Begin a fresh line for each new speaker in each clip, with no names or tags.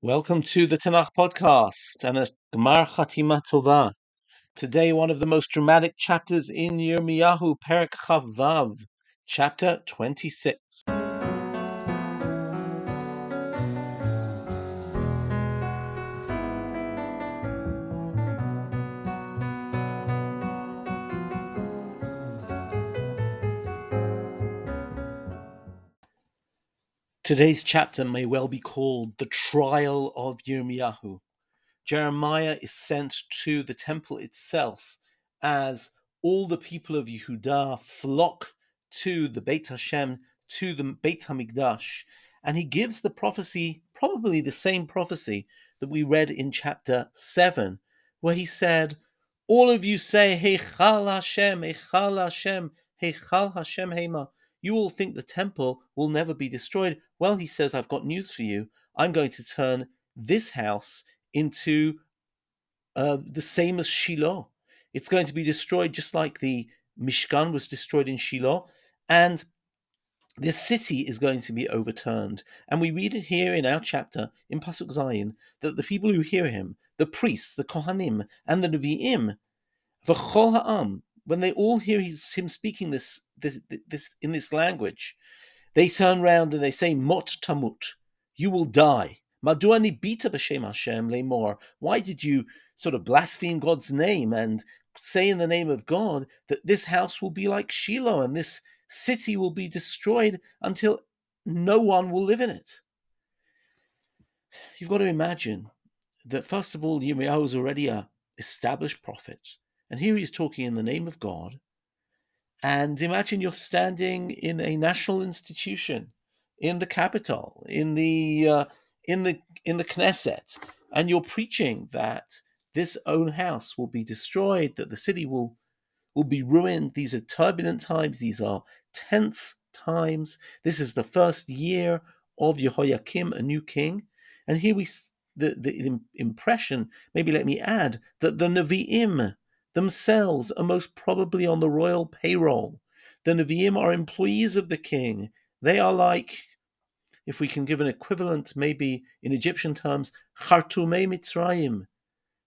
Welcome to the Tanakh podcast and a Gemar Chatima Tova. Today, one of the most dramatic chapters in Yirmiyahu, Perek Kaf Vav, chapter 26. Today's chapter may well be called the trial of Yirmiyahu. Jeremiah is sent to the temple itself as all the people of Yehudah flock to the Beit Hashem, to the Beit Hamikdash, and he gives the prophecy, probably the same prophecy that we read in chapter 7, where he said, All of you say, Heichal Hashem, Heichal Hashem, Heichal Hashem Hema. You all think the temple will never be destroyed. Well, he says, I've got news for you. I'm going to turn this house into uh, the same as Shiloh. It's going to be destroyed just like the Mishkan was destroyed in Shiloh. And this city is going to be overturned. And we read it here in our chapter in Pasuk Zayin that the people who hear him, the priests, the Kohanim, and the Nevi'im, V'chol ha'am, when they all hear him speaking this, this, this in this language, they turn round and they say, Mot tamut, you will die. Maduani bita b'shem Hashem lemor. Why did you sort of blaspheme God's name and say in the name of God that this house will be like Shiloh and this city will be destroyed until no one will live in it? You've got to imagine that first of all, Yirmiyahu is already a established prophet, and here he's talking in the name of God. And imagine you're standing in a national institution, in the capital, in the uh, in the in the Knesset, and you're preaching that this own house will be destroyed, that the city will will be ruined. These are turbulent times. These are tense times. This is the first year of Jehoiakim, a new king, and here we the the impression. Maybe let me add that the Nevi'im themselves are most probably on the royal payroll. The Nevi'im are employees of the king. They are like if we can give an equivalent, maybe in Egyptian terms, Khartoumei Mitzrayim.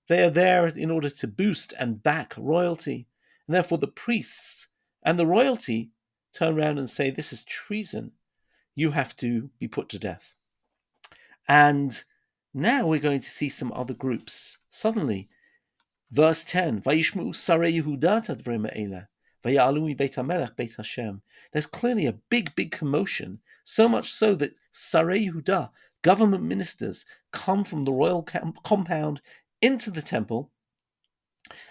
They are there in order to boost and back royalty. And therefore, the priests and the royalty turn around and say, This is treason. You have to be put to death. And now we're going to see some other groups. Suddenly, verse 10 Vayishmu Vayalu Beit Beit Hashem. There's clearly a big, big commotion so much so that Sarei Yehuda, government ministers, come from the royal compound into the temple.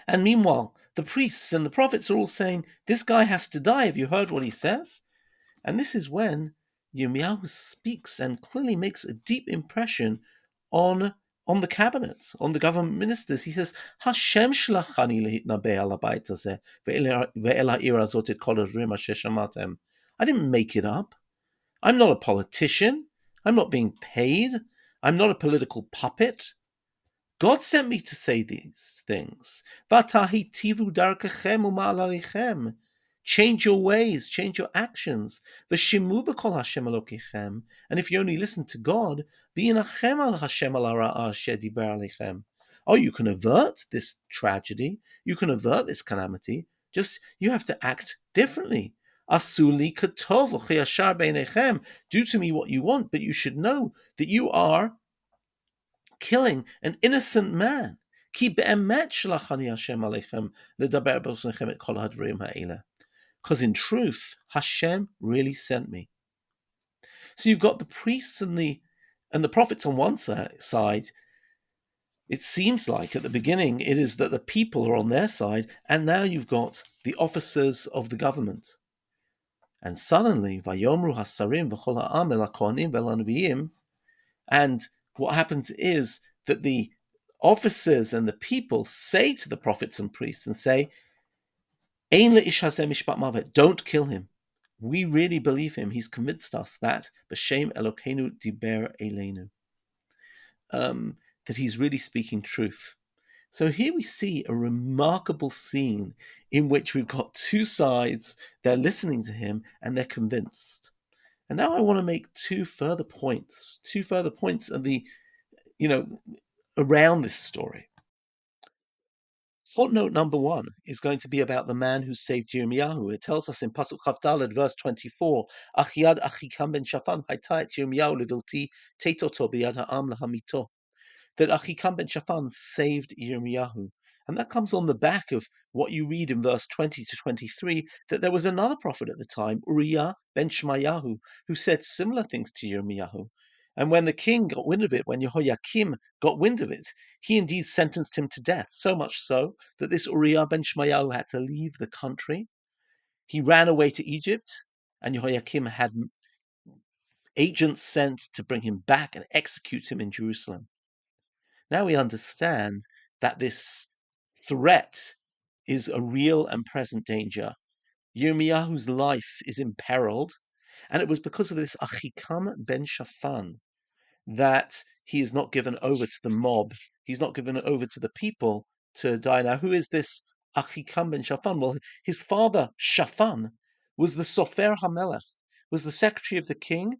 And meanwhile, the priests and the prophets are all saying, This guy has to die. Have you heard what he says? And this is when Yirmiyahu speaks and clearly makes a deep impression on on the cabinet, on the government ministers. He says, Hashem shlachani lehitnabe al habayit hazeh ve'el ha'ir hazot et kol I didn't make it up. I'm not a politician. I'm not being paid. I'm not a political puppet. God sent me to say these things. Change your ways, change your actions. And if you only listen to God, oh, you can avert this tragedy, you can avert this calamity. Just you have to act differently. Asuli katov yashar beinechem. Do to me what you want, but you should know that you are killing an innocent man. Ki be'emet shlachani Hashem aleichem ledaber b'osnechem et kol hadvarim ha'ela. Because in truth, Hashem really sent me. So you've got the priests and the and the prophets on one side. It seems like at the beginning it is that the people are on their side, and now you've got the officers of the government. And suddenly, Vayomru Hasarim and what happens is that the officers and the people say to the prophets and priests and say, don't kill him. We really believe him. He's convinced us that elenu, um, that he's really speaking truth. So here we see a remarkable scene in which we've got two sides, they're listening to him and they're convinced. And now I want to make two further points, two further points of the you know, around this story. Footnote number one is going to be about the man who saved Yirmiyahu. It tells us in Pasuk Kaf Dalet, verse 24, Achiyad Achikam ben Shafan hayta et levilti teitoto biyad ha'am lahamito. That Achikam ben Shafan saved Yirmiyahu. And that comes on the back of what you read in verse 20 to 23 that there was another prophet at the time, Uriah ben Shemayahu, who said similar things to Yirmiyahu. And when the king got wind of it, when Jehoiakim got wind of it, he indeed sentenced him to death, so much so that this Uriah ben Shemayahu had to leave the country. He ran away to Egypt, and Jehoiakim had agents sent to bring him back and execute him in Jerusalem. Now we understand that this threat is a real and present danger. Yirmiyahu's life is imperiled, and it was because of this Achikam ben Shaphan that he is not given over to the mob. He's not given over to the people to die. Now, who is this Achikam ben Shaphan? Well, his father, Shaphan, was the Sofer Hamelech, was the secretary of the king,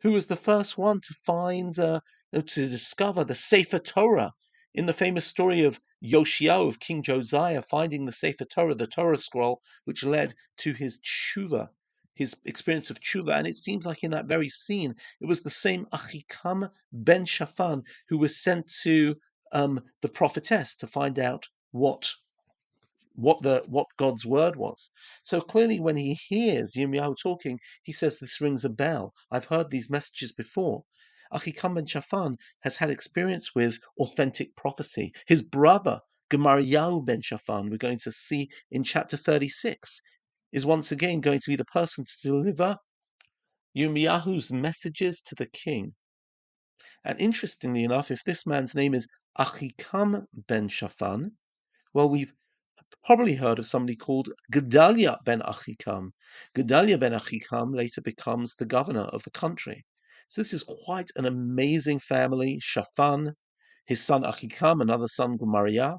who was the first one to find, uh, to discover the Sefer Torah in the famous story of Yoshiyahu, of King Josiah, finding the Sefer Torah, the Torah scroll, which led to his tshuva, his experience of tshuva. And it seems like in that very scene, it was the same Achikam ben Shaphan who was sent to um, the prophetess to find out what what the what God's word was. So clearly, when he hears Yirmiyahu talking, he says, "This rings a bell. I've heard these messages before." Achikam ben Shaphan has had experience with authentic prophecy. His brother Gemariyahu ben Shaphan, we're going to see in chapter 36, is once again going to be the person to deliver Yirmiyahu's messages to the king. And interestingly enough, if this man's name is Achikam ben Shaphan, well, we've probably heard of somebody called Gedalia ben Achikam. Gedalia ben Achikam later becomes the governor of the country. So this is quite an amazing family. Shaphan, his son Achikam, another son Gemariah.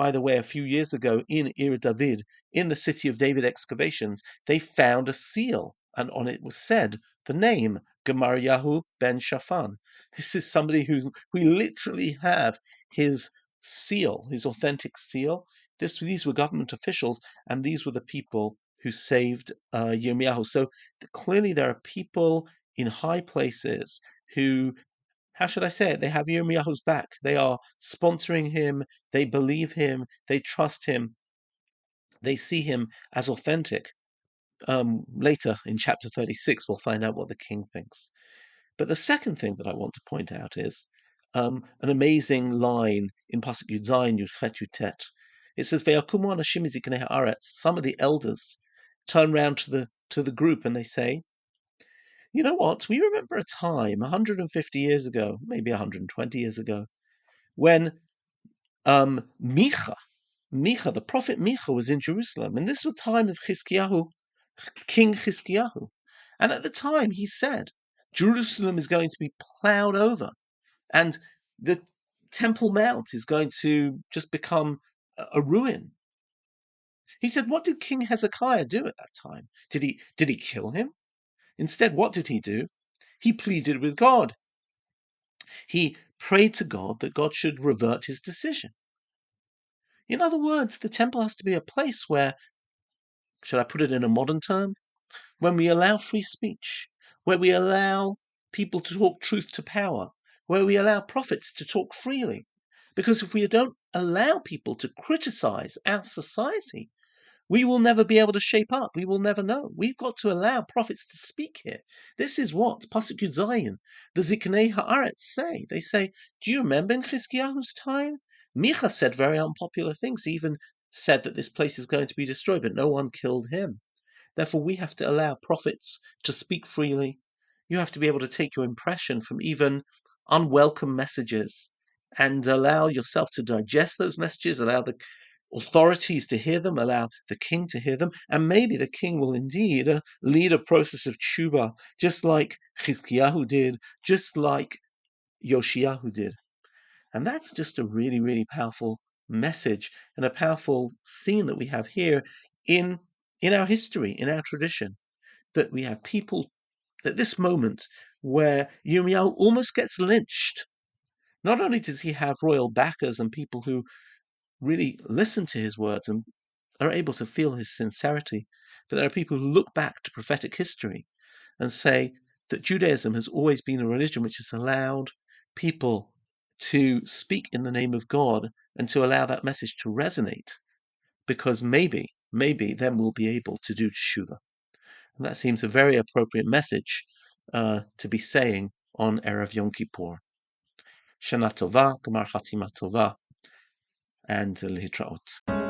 By the way, a few years ago in Ir David, in the city of David excavations, they found a seal, and on it was said the name Gemariyahu ben Shaphan. This is somebody who's we literally have his seal, his authentic seal. This, these were government officials, and these were the people who saved uh, Yirmiyahu. So clearly, there are people in high places who how should I say it? They have Yirmiyahu's back. They are sponsoring him. They believe him. They trust him. They see him as authentic. Um, later in chapter 36, we'll find out what the king thinks. But the second thing that I want to point out is um, an amazing line in Pasuk Yud Zayin Yud Chet Yutet. It says, Some of the elders turn round to the to the group and they say, you know what? We remember a time 150 years ago, maybe 120 years ago, when um, Micha, Micha, the prophet Micha, was in Jerusalem, and this was the time of Chizkiyahu, King Chizkiyahu. And at the time, he said, Jerusalem is going to be plowed over, and the Temple Mount is going to just become a ruin. He said, "What did King Hezekiah do at that time? Did he did he kill him? Instead, what did he do? He pleaded with God. He prayed to God that God should revert his decision. In other words, the temple has to be a place where, should I put it in a modern term, when we allow free speech, where we allow people to talk truth to power, where we allow prophets to talk freely. Because if we don't allow people to criticize our society, we will never be able to shape up. We will never know. We've got to allow prophets to speak here. This is what Pasuk Zayin, the Ziknei Haaretz say. They say, do you remember in Chizkiyahu's time? Micha said very unpopular things. He even said that this place is going to be destroyed, but no one killed him. Therefore, we have to allow prophets to speak freely. You have to be able to take your impression from even unwelcome messages and allow yourself to digest those messages, allow the authorities to hear them, allow the king to hear them, and maybe the king will indeed uh, lead a process of tshuva, just like Chizkiyahu did, just like Yoshiyahu did. And that's just a really, really powerful message and a powerful scene that we have here in in our history, in our tradition, that we have people at this moment where Yirmiyahu almost gets lynched not only does he have royal backers and people who really listen to his words and are able to feel his sincerity, but there are people who look back to prophetic history and say that Judaism has always been a religion which has allowed people to speak in the name of God and to allow that message to resonate because maybe, maybe then we'll be able to do tshuva. And that seems a very appropriate message uh, to be saying on Erev Yom Kippur. Shana Tova, Gemar Chatima Tova, and Lihitraot.